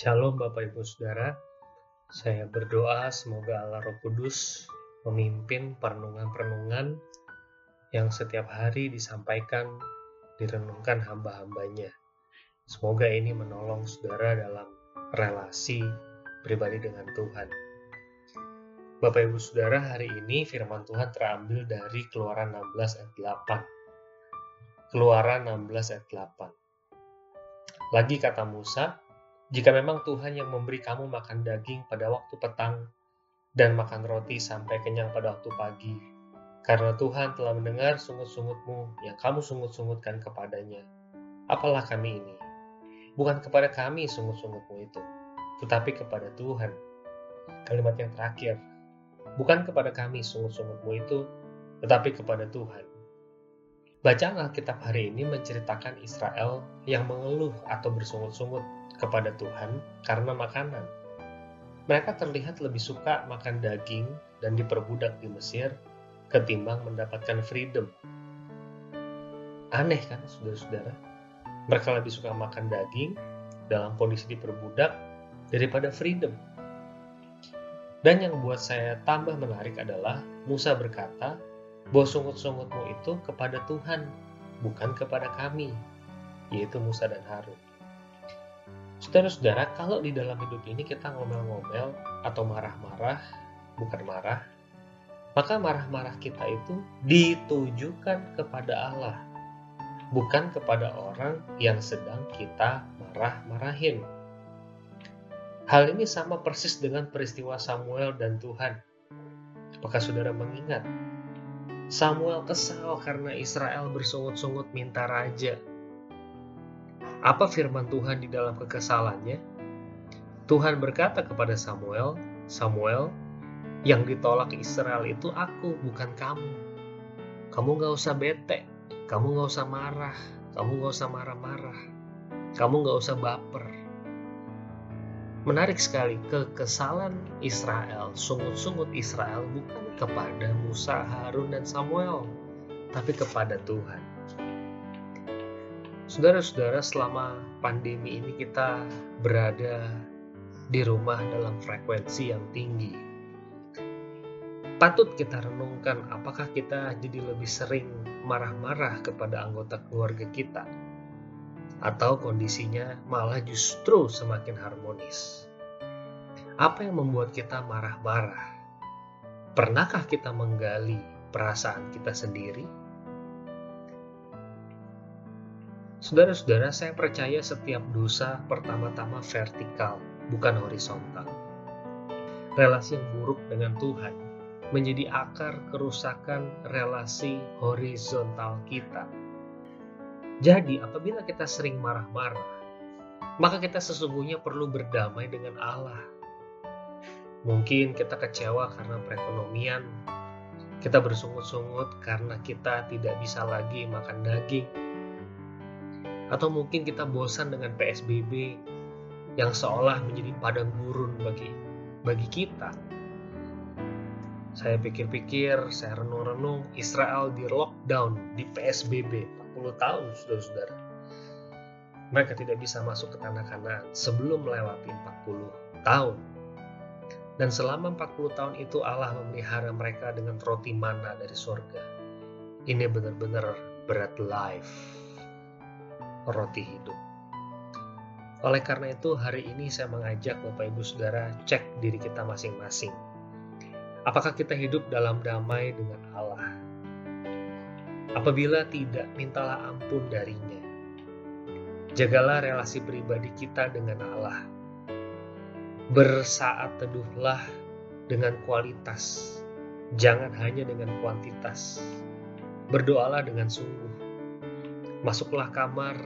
Shalom Bapak Ibu Saudara, saya berdoa semoga Allah Roh Kudus memimpin perenungan-perenungan yang setiap hari disampaikan, direnungkan hamba-hambanya. Semoga ini menolong saudara dalam relasi pribadi dengan Tuhan. Bapak Ibu Saudara, hari ini firman Tuhan terambil dari Keluaran 16 ayat 8. Keluaran 16 ayat 8. Lagi kata Musa, jika memang Tuhan yang memberi kamu makan daging pada waktu petang dan makan roti sampai kenyang pada waktu pagi, karena Tuhan telah mendengar sungut-sungutmu yang kamu sungut-sungutkan kepadanya, apalah kami ini? Bukan kepada kami sungut-sungutmu itu, tetapi kepada Tuhan. Kalimat yang terakhir, bukan kepada kami sungut-sungutmu itu, tetapi kepada Tuhan. Bacaan Alkitab hari ini menceritakan Israel yang mengeluh atau bersungut-sungut kepada Tuhan karena makanan. Mereka terlihat lebih suka makan daging dan diperbudak di Mesir ketimbang mendapatkan freedom. Aneh kan, saudara-saudara? Mereka lebih suka makan daging dalam kondisi diperbudak daripada freedom. Dan yang buat saya tambah menarik adalah Musa berkata bahwa sungut-sungutmu itu kepada Tuhan, bukan kepada kami, yaitu Musa dan Harun. Saudara-saudara, kalau di dalam hidup ini kita ngomel-ngomel atau marah-marah, bukan marah, maka marah-marah kita itu ditujukan kepada Allah, bukan kepada orang yang sedang kita marah-marahin. Hal ini sama persis dengan peristiwa Samuel dan Tuhan. Apakah saudara mengingat? Samuel kesal karena Israel bersungut-sungut minta raja apa firman Tuhan di dalam kekesalannya? Tuhan berkata kepada Samuel, Samuel, yang ditolak Israel itu aku, bukan kamu. Kamu gak usah bete, kamu gak usah marah, kamu gak usah marah-marah, kamu gak usah baper. Menarik sekali, kekesalan Israel, sungut-sungut Israel bukan kepada Musa, Harun, dan Samuel, tapi kepada Tuhan. Saudara-saudara, selama pandemi ini kita berada di rumah dalam frekuensi yang tinggi. Patut kita renungkan apakah kita jadi lebih sering marah-marah kepada anggota keluarga kita atau kondisinya malah justru semakin harmonis. Apa yang membuat kita marah-marah? Pernahkah kita menggali perasaan kita sendiri? Saudara-saudara, saya percaya setiap dosa pertama-tama vertikal, bukan horizontal. Relasi yang buruk dengan Tuhan menjadi akar kerusakan relasi horizontal kita. Jadi, apabila kita sering marah-marah, maka kita sesungguhnya perlu berdamai dengan Allah. Mungkin kita kecewa karena perekonomian, kita bersungut-sungut karena kita tidak bisa lagi makan daging, atau mungkin kita bosan dengan PSBB yang seolah menjadi padang gurun bagi bagi kita. Saya pikir-pikir, saya renung-renung, Israel di lockdown, di PSBB 40 tahun, saudara-saudara. Mereka tidak bisa masuk ke tanah kanan sebelum melewati 40 tahun. Dan selama 40 tahun itu Allah memelihara mereka dengan roti mana dari surga. Ini benar-benar berat life roti hidup. Oleh karena itu, hari ini saya mengajak Bapak Ibu Saudara cek diri kita masing-masing. Apakah kita hidup dalam damai dengan Allah? Apabila tidak, mintalah ampun darinya. Jagalah relasi pribadi kita dengan Allah. Bersaat teduhlah dengan kualitas, jangan hanya dengan kuantitas. Berdoalah dengan sungguh. Masuklah kamar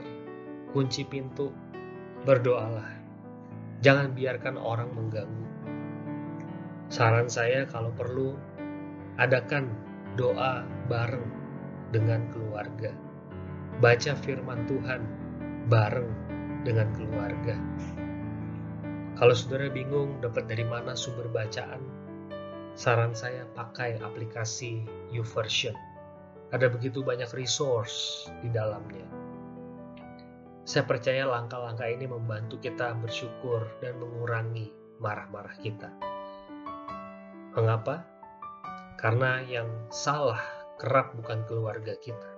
kunci pintu, berdoalah. Jangan biarkan orang mengganggu. Saran saya kalau perlu, adakan doa bareng dengan keluarga. Baca firman Tuhan bareng dengan keluarga. Kalau saudara bingung dapat dari mana sumber bacaan, saran saya pakai aplikasi YouVersion. Ada begitu banyak resource di dalamnya Saya percaya langkah-langkah ini membantu kita bersyukur dan mengurangi marah-marah kita. Mengapa? Karena yang salah kerap bukan keluarga kita,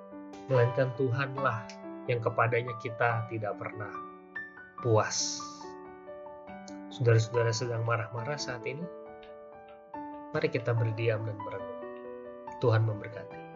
melainkan Tuhanlah yang kepadanya kita tidak pernah puas. Saudara-saudara sedang marah-marah saat ini? Mari kita berdiam dan merenung. Tuhan memberkati.